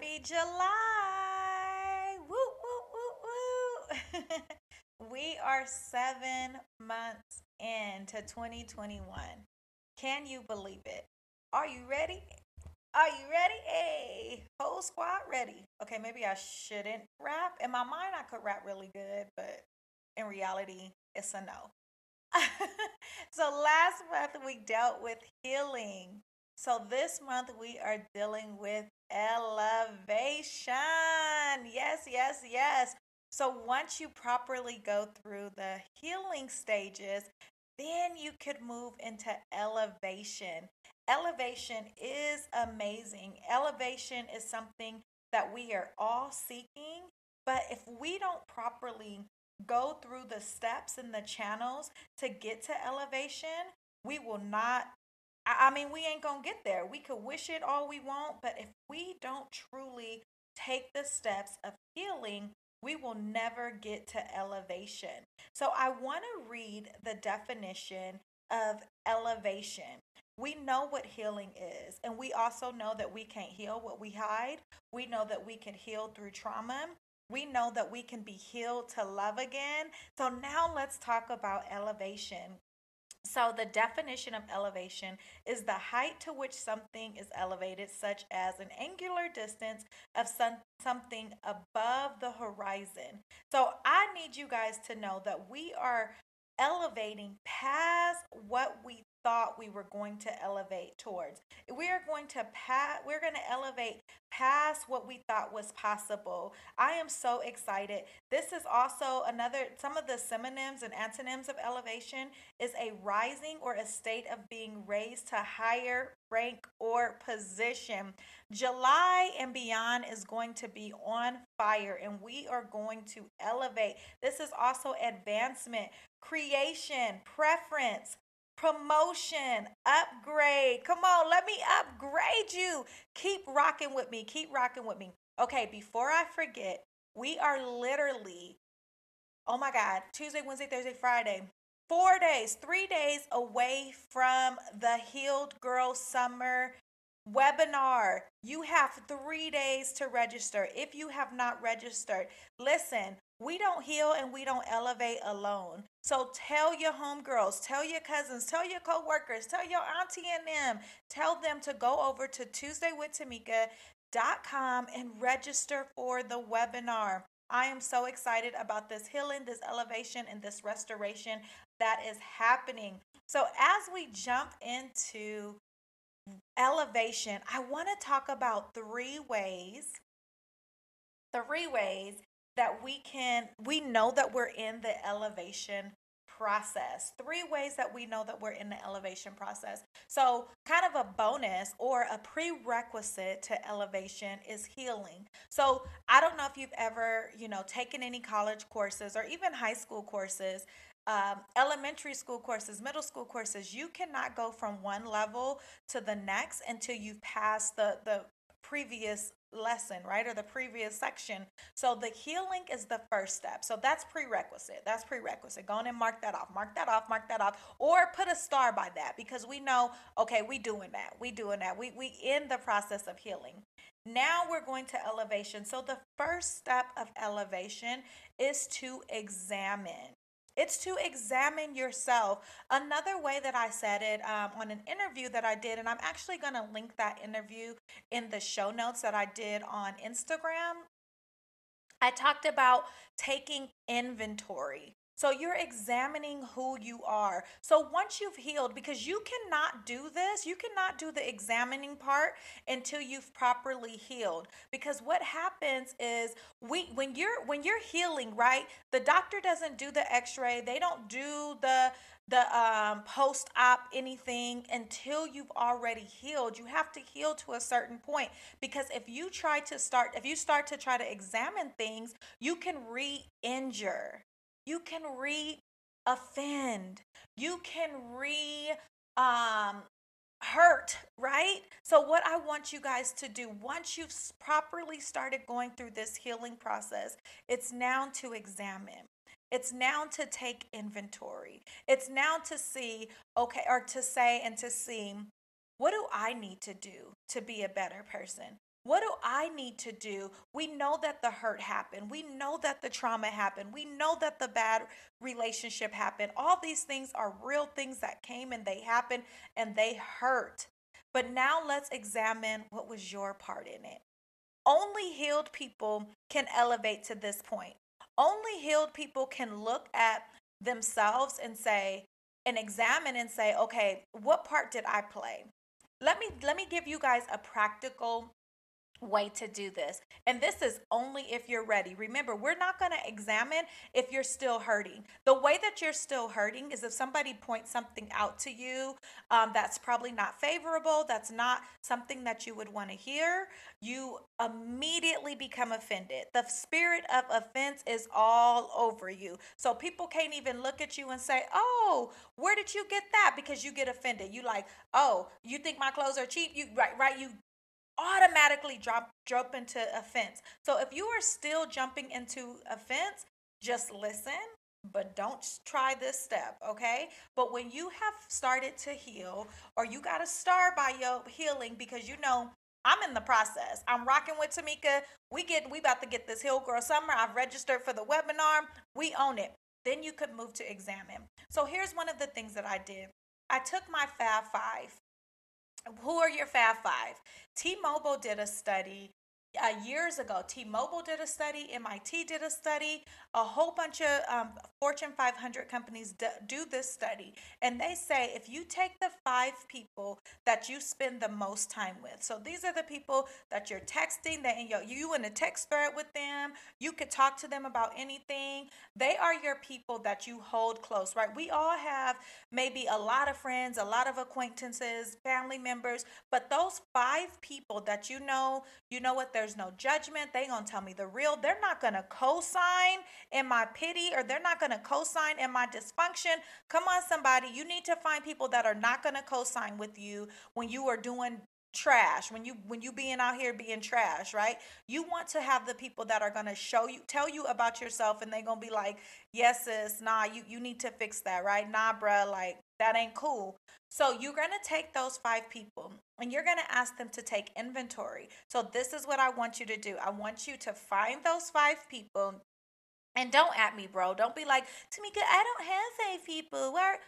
Happy July! Woo, woo, woo, woo. we are seven months into 2021. Can you believe it? Are you ready? Are you ready? Hey, whole squad ready. Okay, maybe I shouldn't rap. In my mind, I could rap really good, but in reality, it's a no. so last month we dealt with healing. So this month we are dealing with elevation. Yes, yes, yes. So once you properly go through the healing stages, then you could move into elevation. Elevation is amazing. Elevation is something that we are all seeking, but if we don't properly go through the steps and the channels to get to elevation, we will not I, mean, we ain't gonna get there. We could wish it all we want, but if we don't truly take the steps of healing, we will never get to elevation. So I want to read the definition of elevation. We know what healing is, and we also know that we can't heal what we hide. We know that we can heal through trauma. We know that we can be healed to love again. So now let's talk about elevation. So, the definition of elevation is the height to which something is elevated, such as an angular distance of some, something above the horizon. So, I need you guys to know that we are elevating past what we thought we were going to elevate towards. We are going to pass, we're going to elevate past what we thought was possible. I am so excited. This is also another some of the synonyms and antonyms of elevation is a rising or a state of being raised to higher rank or position. July and beyond is going to be on fire and we are going to elevate. This is also advancement, creation, preference, promotion, upgrade. Come on, let me upgrade you. Keep rocking with me. Keep rocking with me. Okay, before I forget, we are literally, oh my God, Tuesday, Wednesday, Thursday, Friday, four days, three days away from the Healed Girl Summer webinar. You have three days to register. If you have not registered, listen, we don't heal and we don't elevate alone. So tell your homegirls, tell your cousins, tell your coworkers, tell your auntie and them, tell them to go over to TuesdayWithTamika.com and register for the webinar. I am so excited about this healing, this elevation, and this restoration that is happening. So, as we jump into elevation, I want to talk about three ways, three ways that we can we know that we're in the elevation process. Three ways that we know that we're in the elevation process. So, kind of a bonus or a prerequisite to elevation is healing. So, I don't know if you've ever, you know, taken any college courses or even high school courses. Um, elementary school courses, middle school courses, you cannot go from one level to the next until you've passed the the previous lesson, right? Or the previous section. So the healing is the first step. So that's prerequisite. That's prerequisite. Go on and mark that off. Mark that off. Mark that off. Or put a star by that because we know, okay, we doing that. We doing that. We we in the process of healing. Now we're going to elevation. So the first step of elevation is to examine. It's to examine yourself. Another way that I said it um, on an interview that I did, and I'm actually going to link that interview in the show notes that I did on Instagram. I talked about taking inventory. So you're examining who you are. So once you've healed, because you cannot do this, you cannot do the examining part until you've properly healed. Because what happens is we when you're when you're healing, right? The doctor doesn't do the x-ray, they don't do the the um, post-op anything until you've already healed you have to heal to a certain point because if you try to start if you start to try to examine things you can re-injure you can re offend you can re um hurt right? So what i want you guys to do once you've properly started going through this healing process it's now to examine. It's now to take inventory. It's now to see okay or to say and to see what do i need to do to be a better person What do I need to do? We know that the hurt happened. We know that the trauma happened. We know that the bad relationship happened. All these things are real things that came and they happened and they hurt. But now let's examine what was your part in it. Only healed people can elevate to this point. Only healed people can look at themselves and say, and examine and say, okay, what part did I play? Let me let me give you guys a practical way to do this. And this is only if you're ready. Remember, we're not going to examine if you're still hurting. The way that you're still hurting is if somebody points something out to you um, that's probably not favorable, that's not something that you would want to hear, you immediately become offended. The spirit of offense is all over you. So people can't even look at you and say, "Oh, where did you get that?" because you get offended. You like, "Oh, you think my clothes are cheap?" You right right you automatically drop jump into offense. So if you are still jumping into offense, just listen, but don't try this step, okay? But when you have started to heal or you got to start by your healing because you know I'm in the process. I'm rocking with Tamika. We get we about to get this Heal Girl Summer. I've registered for the webinar. We own it. Then you could move to examine. So here's one of the things that I did. I took my Fab Five who are your Fab Five? T Mobile did a study uh, years ago, T-Mobile did a study, MIT did a study, a whole bunch of um, Fortune 500 companies d- do this study, and they say if you take the five people that you spend the most time with, so these are the people that you're texting, that in your, you in a text thread with them, you could talk to them about anything. They are your people that you hold close, right? We all have maybe a lot of friends, a lot of acquaintances, family members, but those five people that you know, you know what there's no judgment. They gonna tell me the real. They're not gonna co-sign in my pity or they're not gonna co-sign in my dysfunction. Come on, somebody. You need to find people that are not gonna co-sign with you when you are doing trash when you when you being out here being trash right you want to have the people that are going to show you tell you about yourself and they going to be like yes sis nah you you need to fix that right nah bruh like that ain't cool so you're going to take those five people and you're going to ask them to take inventory so this is what i want you to do i want you to find those five people and don't at me, bro. Don't be like, Tamika, I don't have five people. Where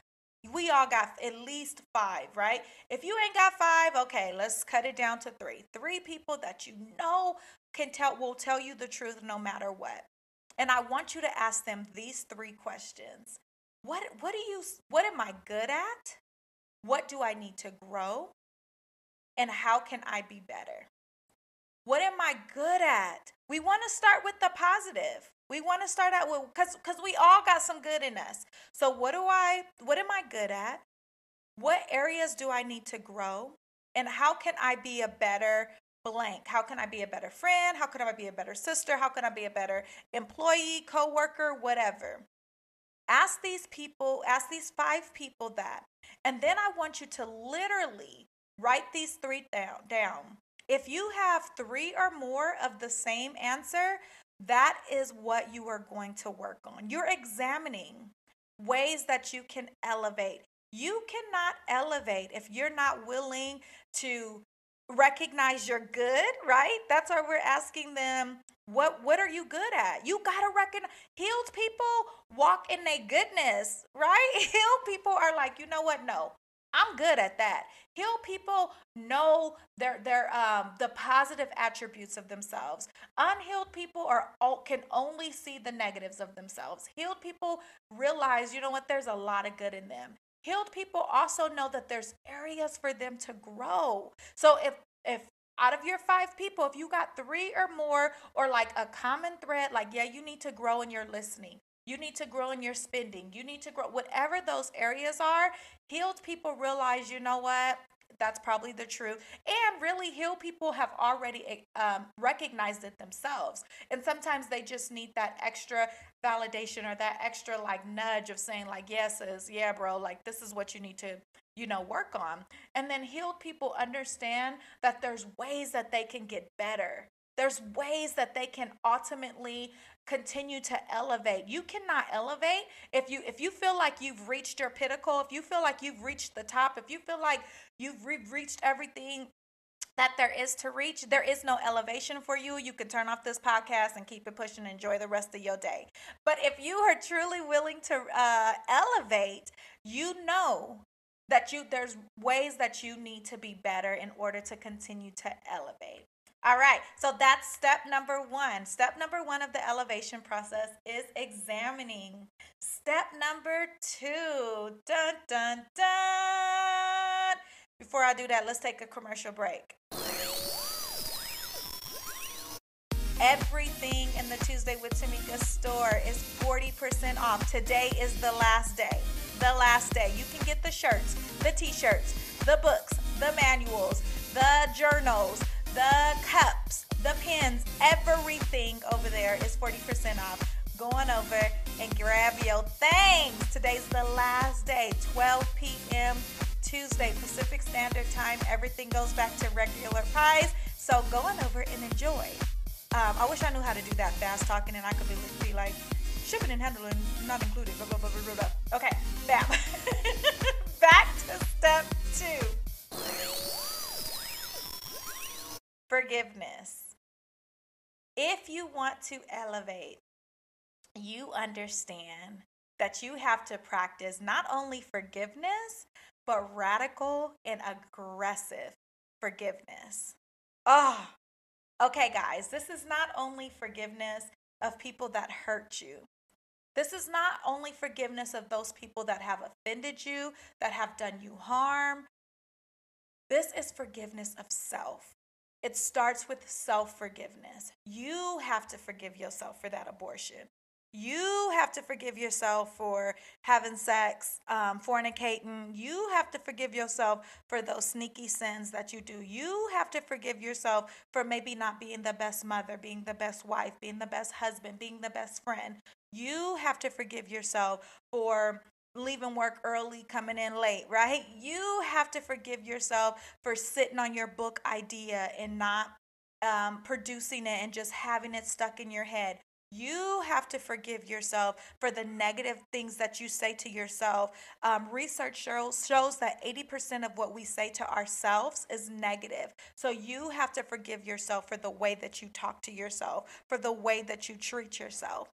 we all got at least five, right? If you ain't got five, okay, let's cut it down to three. Three people that you know can tell will tell you the truth no matter what. And I want you to ask them these three questions. What what do you what am I good at? What do I need to grow? And how can I be better? What am I good at? We want to start with the positive. We want to start out with cuz cuz we all got some good in us. So what do I what am I good at? What areas do I need to grow? And how can I be a better blank? How can I be a better friend? How can I be a better sister? How can I be a better employee, coworker, whatever? Ask these people, ask these five people that. And then I want you to literally write these three down. down. If you have three or more of the same answer, that is what you are going to work on. You're examining ways that you can elevate. You cannot elevate if you're not willing to recognize you're good, right? That's why we're asking them, what what are you good at? You gotta recognize healed people walk in their goodness, right? Healed people are like, you know what? No, I'm good at that. Healed people know their their um the positive attributes of themselves. Unhealed people are can only see the negatives of themselves. Healed people realize, you know what, there's a lot of good in them. Healed people also know that there's areas for them to grow. So if if out of your five people, if you got three or more, or like a common thread, like, yeah, you need to grow in your listening. You need to grow in your spending. You need to grow, whatever those areas are. Healed people realize, you know what? That's probably the truth. And really, healed people have already um, recognized it themselves. And sometimes they just need that extra validation or that extra like nudge of saying, like, yes, yeah, bro, like this is what you need to you know, work on. And then healed people understand that there's ways that they can get better. There's ways that they can ultimately continue to elevate. You cannot elevate if you if you feel like you've reached your pinnacle, if you feel like you've reached the top, if you feel like you've re- reached everything that there is to reach. There is no elevation for you. You can turn off this podcast and keep it pushing enjoy the rest of your day. But if you are truly willing to uh, elevate, you know that you there's ways that you need to be better in order to continue to elevate. All right, so that's step number one. Step number one of the elevation process is examining. Step number two, dun dun dun. Before I do that, let's take a commercial break. Everything in the Tuesday with Tamika store is 40% off. Today is the last day. The last day. You can get the shirts, the t shirts, the books, the manuals, the journals the cups, the pins, everything over there is 40% off. Go on over and grab your things. Today's the last day, 12 p.m. Tuesday, Pacific Standard Time. Everything goes back to regular price. So go on over and enjoy. Um, I wish I knew how to do that fast talking and I could be like, shipping and handling not included. Blah, blah, blah, okay, bam. back to step two. Forgiveness. If you want to elevate, you understand that you have to practice not only forgiveness, but radical and aggressive forgiveness. Oh, okay, guys, this is not only forgiveness of people that hurt you. This is not only forgiveness of those people that have offended you, that have done you harm. This is forgiveness of self. It starts with self forgiveness. You have to forgive yourself for that abortion. You have to forgive yourself for having sex, um, fornicating. You have to forgive yourself for those sneaky sins that you do. You have to forgive yourself for maybe not being the best mother, being the best wife, being the best husband, being the best friend. You have to forgive yourself for leaving work early, coming in late, right? You have to forgive yourself for sitting on your book idea and not um, producing it and just having it stuck in your head. You have to forgive yourself for the negative things that you say to yourself. Um, research shows, shows that 80% of what we say to ourselves is negative. So you have to forgive yourself for the way that you talk to yourself, for the way that you treat yourself.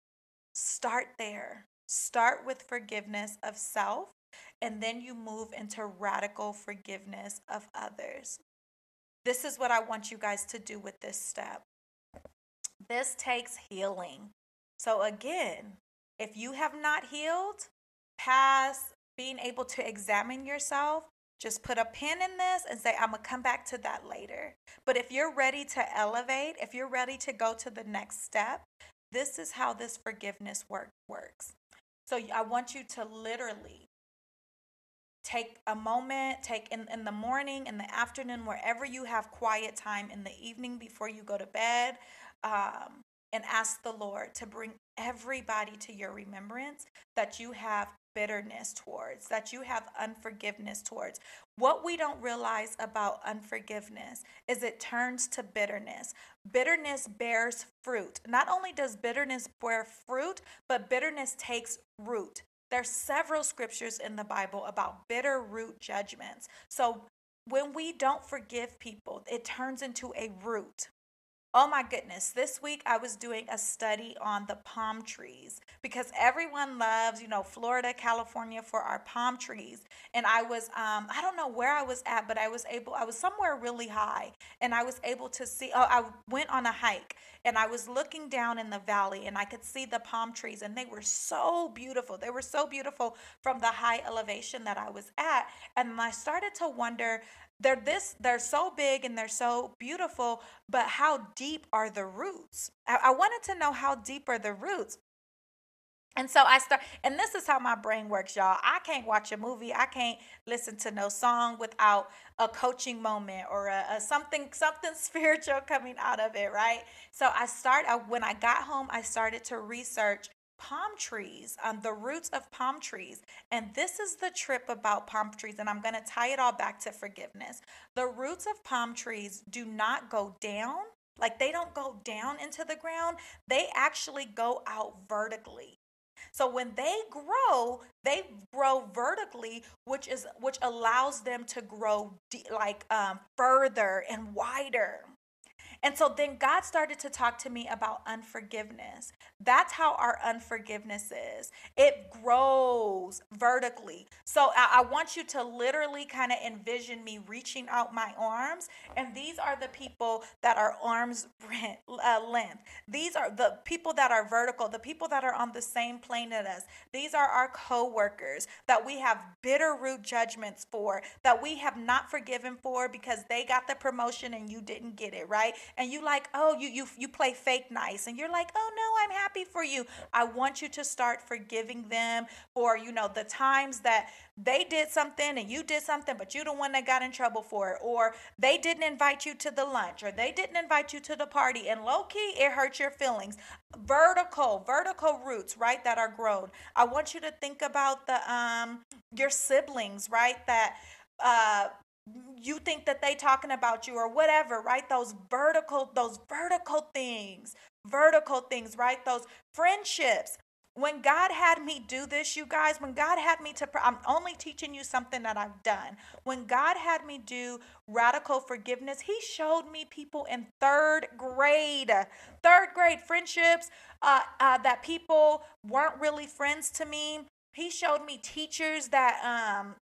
Start there. Start with forgiveness of self, and then you move into radical forgiveness of others. This is what I want you guys to do with this step. This takes healing. So, again, if you have not healed past being able to examine yourself, just put a pin in this and say, I'm going to come back to that later. But if you're ready to elevate, if you're ready to go to the next step, this is how this forgiveness work works. So I want you to literally take a moment, take in, in the morning, in the afternoon, wherever you have quiet time, in the evening before you go to bed, um, and ask the Lord to bring everybody to your remembrance that you have bitterness towards, that you have unforgiveness towards. What we don't realize about unforgiveness is it turns to bitterness. Bitterness bears fruit. Not only does bitterness bear fruit, but bitterness takes root. There's several scriptures in the Bible about bitter root judgments. So when we don't forgive people, it turns into a root. Oh my goodness. This week I was doing a study on the palm trees because everyone loves, you know, Florida, California for our palm trees. And I was, um, I don't know where I was at, but I was able, I was somewhere really high and I was able to see, oh, I went on a hike and I was looking down in the valley and I could see the palm trees and they were so beautiful. They were so beautiful from the high elevation that I was at. And I started to wonder, they're this they're so big and they're so beautiful but how deep are the roots I, I, wanted to know how deep are the roots and so i start and this is how my brain works y'all i can't watch a movie i can't listen to no song without a coaching moment or a, a something something spiritual coming out of it right so i start I, when i got home i started to research palm trees, um, the roots of palm trees. And this is the trip about palm trees, and I'm going to tie it all back to forgiveness. The roots of palm trees do not go down, like they don't go down into the ground, they actually go out vertically. So when they grow, they grow vertically, which is which allows them to grow de- like um, further and wider. And so then God started to talk to me about unforgiveness. That's how our unforgiveness is. It grows vertically. So I, I want you to literally kind of envision me reaching out my arms. And these are the people that are arms uh, length. These are the people that are vertical, the people that are on the same plane as us. These are our co workers that we have bitter root judgments for, that we have not forgiven for because they got the promotion and you didn't get it, right? And you like, oh, you you you play fake nice and you're like, "Oh no, I'm happy for you." I want you to start forgiving them for, you know, the times that they did something and you did something, but you the one that got in trouble for it, or they didn't invite you to the lunch, or they didn't invite you to the party, and low key it hurts your feelings. Vertical, vertical roots, right, that are grown. I want you to think about the um your siblings, right, that uh you think that they talking about you or whatever right those vertical those vertical things vertical things right those friendships when God had me do this, you guys, when God had me to, I'm only teaching you something that I've done. When God had me do radical forgiveness, He showed me people in third grade, third grade friendships uh, uh, that people weren't really friends to me. He showed me teachers that um,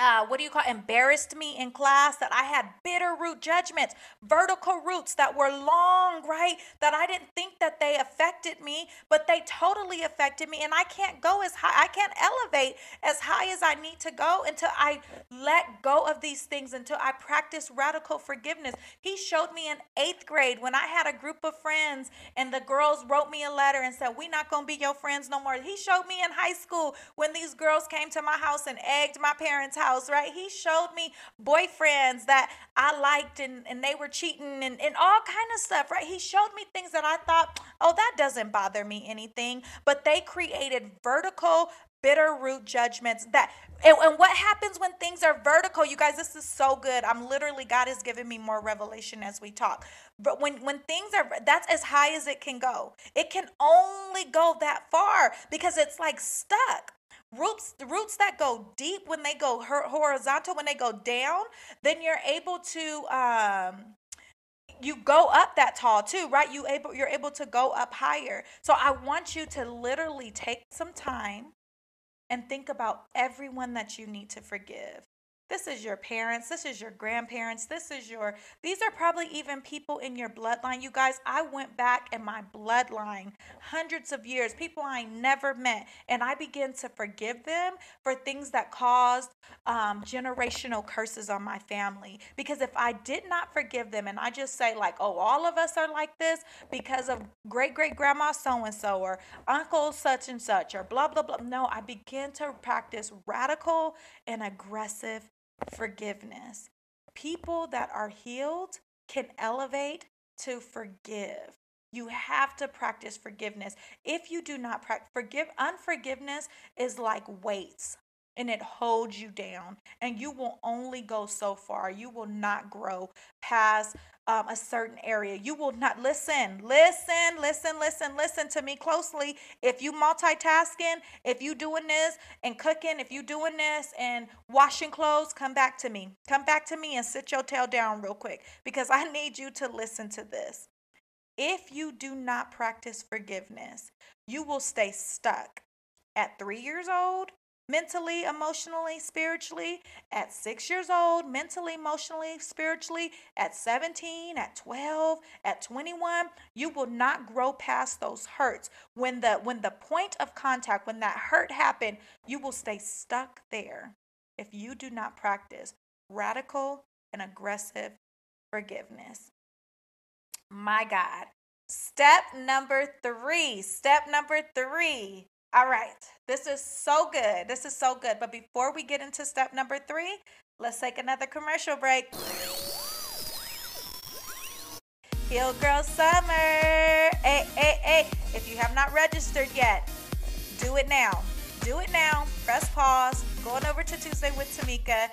uh, what do you call embarrassed me in class that I had bitter root judgments, vertical roots that were long, right? That I didn't think that they affected me, but they totally affected me. And I can't go as high, I can't elevate as high as I need to go until I let go of these things, until I practice radical forgiveness. He showed me in eighth grade when I had a group of friends and the girls wrote me a letter and said, We're not going to be your friends no more. He showed me in high school when these girls came to my house and egged my parents' house house, right? He showed me boyfriends that I liked and, and they were cheating and, and all kind of stuff, right? He showed me things that I thought, oh, that doesn't bother me anything. But they created vertical bitter root judgments that and, and, what happens when things are vertical you guys this is so good i'm literally god is giving me more revelation as we talk but when when things are that's as high as it can go it can only go that far because it's like stuck roots the roots that go deep when they go horizontal when they go down then you're able to um you go up that tall too right? You able you're able to go up higher. So i want you to literally take some time and think about everyone that you need to forgive this is your parents. This is your grandparents. This is your, these are probably even people in your bloodline. You guys, I went back in my bloodline hundreds of years, people I never met, and I began to forgive them for things that caused um, generational curses on my family. Because if I did not forgive them and I just say, like, oh, all of us are like this because of great great grandma so and so or uncle such and such or blah, blah, blah. No, I began to practice radical and aggressive forgiveness. People that are healed can elevate to forgive. You have to practice forgiveness. If you do not practice forgive unforgiveness is like weights and it holds you down and you will only go so far. You will not grow past um, a certain area. You will not listen, listen, listen, listen, listen to me closely. If you multitasking, if you doing this and cooking, if you doing this and washing clothes, come back to me. Come back to me and sit your tail down real quick because I need you to listen to this. If you do not practice forgiveness, you will stay stuck at three years old, mentally, emotionally, spiritually, at six years old, mentally, emotionally, spiritually, at 17, at 12, at 21, you will not grow past those hurts. When the when the point of contact, when that hurt happened, you will stay stuck there if you do not practice radical and aggressive forgiveness. My God. Step number three. Step number three all right, this is so good. This is so good. But before we get into step number three, let's take another commercial break. Heal Girl Summer. Hey, hey, hey. If you have not registered yet, do it now. Do it now. Press pause. Go on over to Tuesday with Tamika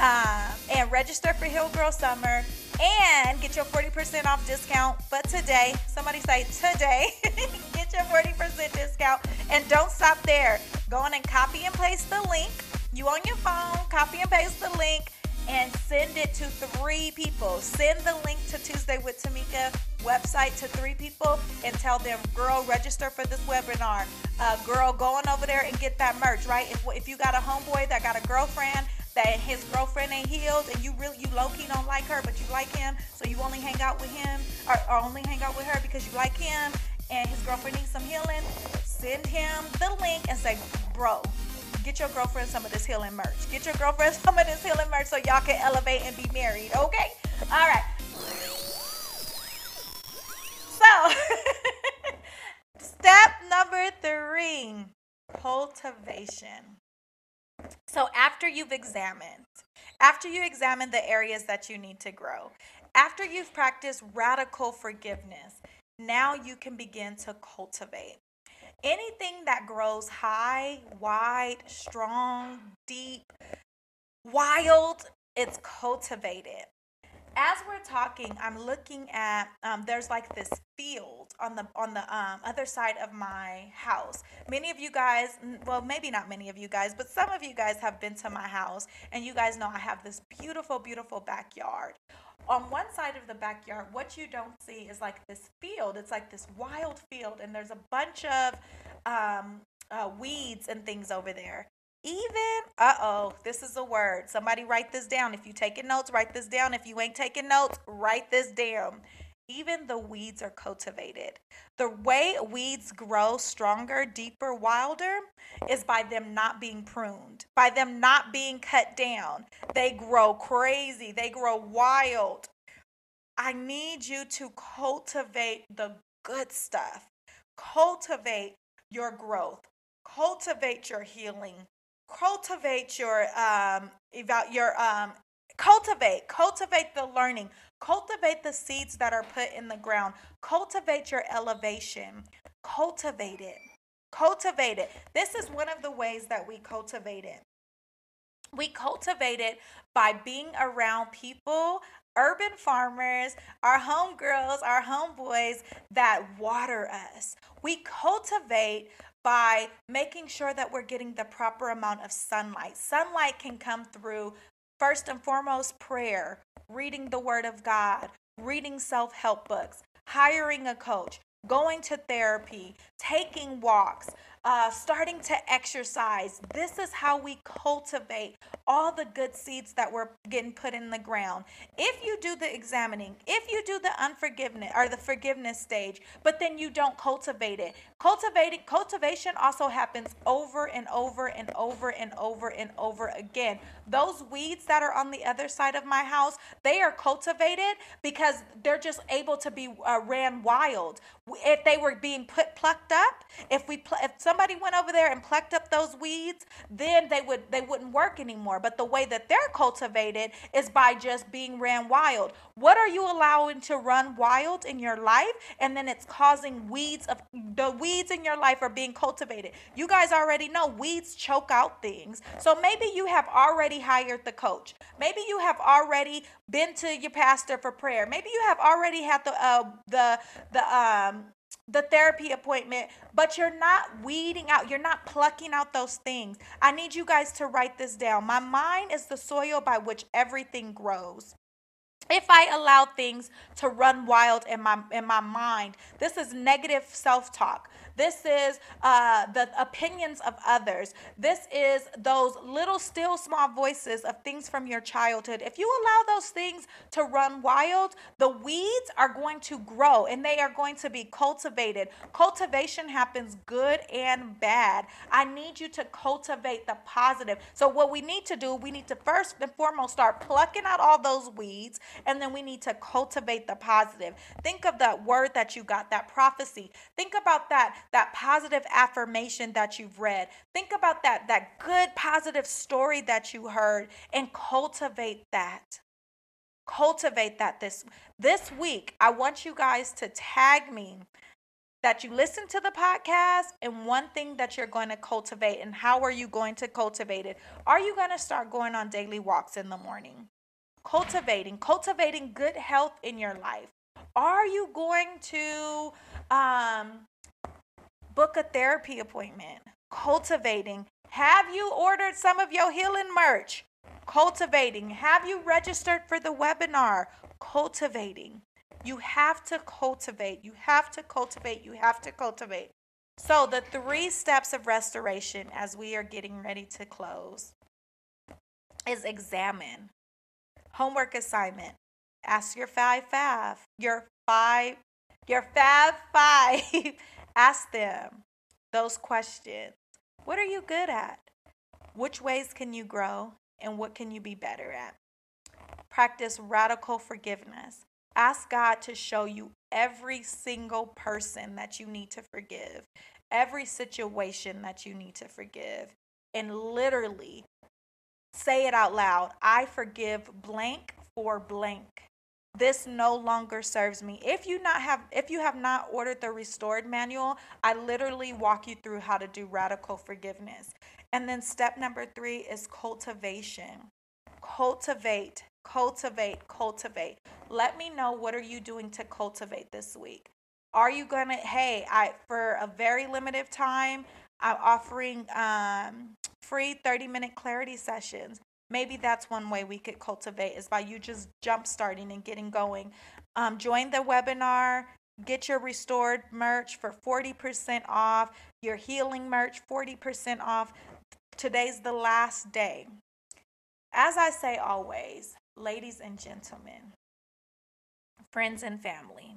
um, and register for Heal Girl Summer and get your 40% off discount. But today, somebody say today, get your 40% discount. And don't stop there. Go on and copy and paste the link. You on your phone, copy and paste the link and send it to three people. Send the link to Tuesday with Tamika website to three people and tell them, girl, register for this webinar. Uh, girl, go on over there and get that merch, right? If, if you got a homeboy that got a girlfriend that his girlfriend ain't healed and you really you low key don't like her, but you like him, so you only hang out with him or, or only hang out with her because you like him and his girlfriend needs some healing, send him the link and say, bro, get your girlfriend some of this healing merch. Get your girlfriend some of this healing merch so y'all can elevate and be married, okay? All right. So, step number three cultivation. So, after you've examined, after you examine the areas that you need to grow, after you've practiced radical forgiveness, now you can begin to cultivate. Anything that grows high, wide, strong, deep, wild, it's cultivated as we're talking, I'm looking at um, there's like this field on the on the um, other side of my house. Many of you guys, well, maybe not many of you guys, but some of you guys have been to my house, and you guys know I have this beautiful, beautiful backyard. On one side of the backyard, what you don't see is like this field. It's like this wild field, and there's a bunch of um, uh, weeds and things over there. Even, uh oh, this is a word. Somebody write this down. If you taking notes, write this down. If you ain't taking notes, write this down. Even the weeds are cultivated. The way weeds grow stronger, deeper, wilder is by them not being pruned, by them not being cut down. They grow crazy, they grow wild. I need you to cultivate the good stuff, cultivate your growth, cultivate your healing, cultivate your um your um cultivate cultivate the learning cultivate the seeds that are put in the ground cultivate your elevation cultivate it cultivate it. This is one of the ways that we cultivate it. We cultivate it by being around people urban farmers, our homegirls, our homeboys that water us. We cultivate by making sure that we're getting the proper amount of sunlight. Sunlight can come through first and foremost prayer, reading the word of God, reading self-help books, hiring a coach, going to therapy, taking walks, uh, starting to exercise. This is how we cultivate all the good seeds that were getting put in the ground. If you do the examining, if you do the unforgiveness or the forgiveness stage, but then you don't cultivate it, cultivating cultivation also happens over and over and over and over and over again. Those weeds that are on the other side of my house, they are cultivated because they're just able to be uh, ran wild. If they were being put plucked up, if we pl- if somebody went over there and plucked up those weeds, then they would they wouldn't work anymore. But the way that they're cultivated is by just being ran wild. What are you allowing to run wild in your life? And then it's causing weeds of the weeds in your life are being cultivated. You guys already know weeds choke out things. So maybe you have already hired the coach. Maybe you have already been to your pastor for prayer. Maybe you have already had the uh, the the um the therapy appointment, but you're not weeding out, you're not plucking out those things. I need you guys to write this down. My mind is the soil by which everything grows if i allow things to run wild in my in my mind this is negative self-talk this is uh, the opinions of others. This is those little, still, small voices of things from your childhood. If you allow those things to run wild, the weeds are going to grow and they are going to be cultivated. Cultivation happens good and bad. I need you to cultivate the positive. So, what we need to do, we need to first and foremost start plucking out all those weeds, and then we need to cultivate the positive. Think of that word that you got, that prophecy. Think about that that positive affirmation that you've read. Think about that that good positive story that you heard and cultivate that. Cultivate that this this week. I want you guys to tag me that you listen to the podcast and one thing that you're going to cultivate and how are you going to cultivate it? Are you going to start going on daily walks in the morning? Cultivating, cultivating good health in your life. Are you going to um book a therapy appointment, cultivating. Have you ordered some of your healing merch? Cultivating. Have you registered for the webinar? Cultivating. You have to cultivate. You have to cultivate. You have to cultivate. So, the three steps of restoration as we are getting ready to close is examine. Homework assignment. Ask your five five. Your five your fab five. Ask them those questions. What are you good at? Which ways can you grow? And what can you be better at? Practice radical forgiveness. Ask God to show you every single person that you need to forgive, every situation that you need to forgive, and literally say it out loud I forgive blank for blank this no longer serves me. If you not have if you have not ordered the restored manual i literally walk you through how to do radical forgiveness. And then step number three is cultivation. Cultivate cultivate cultivate. Let me know what are you doing to cultivate this week. Are you gonna hey i for a very limited time i'm offering um, free 30 minute clarity sessions maybe that's one way we could cultivate is by you just jump starting and getting going. Um, join the webinar get your restored merch for 40% off your healing merch 40% off. Today's the last day. As i say always ladies and gentlemen friends and family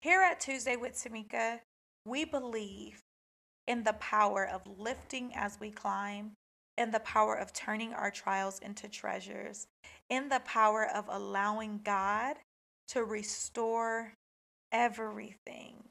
here at tuesday with tamika we believe in the power of lifting as we climb in the power of turning our trials into treasures, in the power of allowing God to restore everything.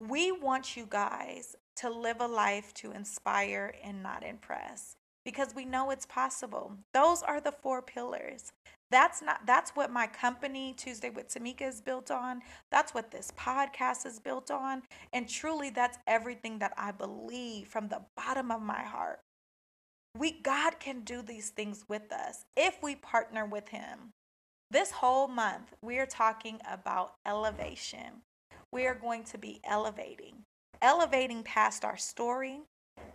We want you guys to live a life to inspire and not impress because we know it's possible. Those are the four pillars. That's not that's what my company Tuesday with Tamika is built on. That's what this podcast is built on. And truly that's everything that I believe from the bottom of my heart we God can do these things with us if we partner with him. This whole month we are talking about elevation. We are going to be elevating, elevating past our story,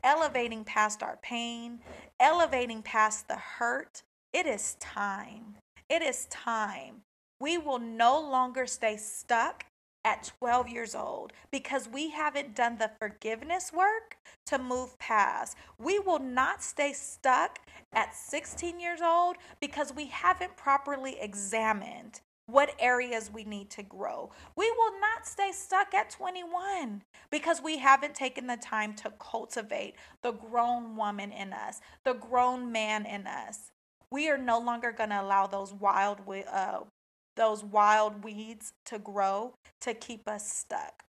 elevating past our pain, elevating past the hurt. It is time. It is time. We will no longer stay stuck at 12 years old because we haven't done the forgiveness work to move past. We will not stay stuck at 16 years old because we haven't properly examined what areas we need to grow. We will not stay stuck at 21 because we haven't taken the time to cultivate the grown woman in us, the grown man in us. We are no longer going to allow those wild uh, those wild weeds to grow to keep us stuck.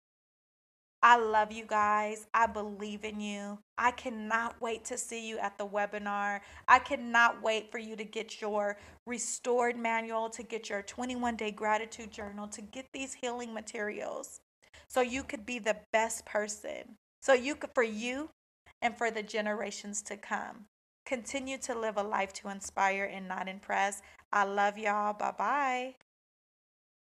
I love you guys. I believe in you. I cannot wait to see you at the webinar. I cannot wait for you to get your restored manual, to get your 21 day gratitude journal, to get these healing materials so you could be the best person. So you could, for you and for the generations to come. Continue to live a life to inspire and not impress. I love y'all. Bye bye.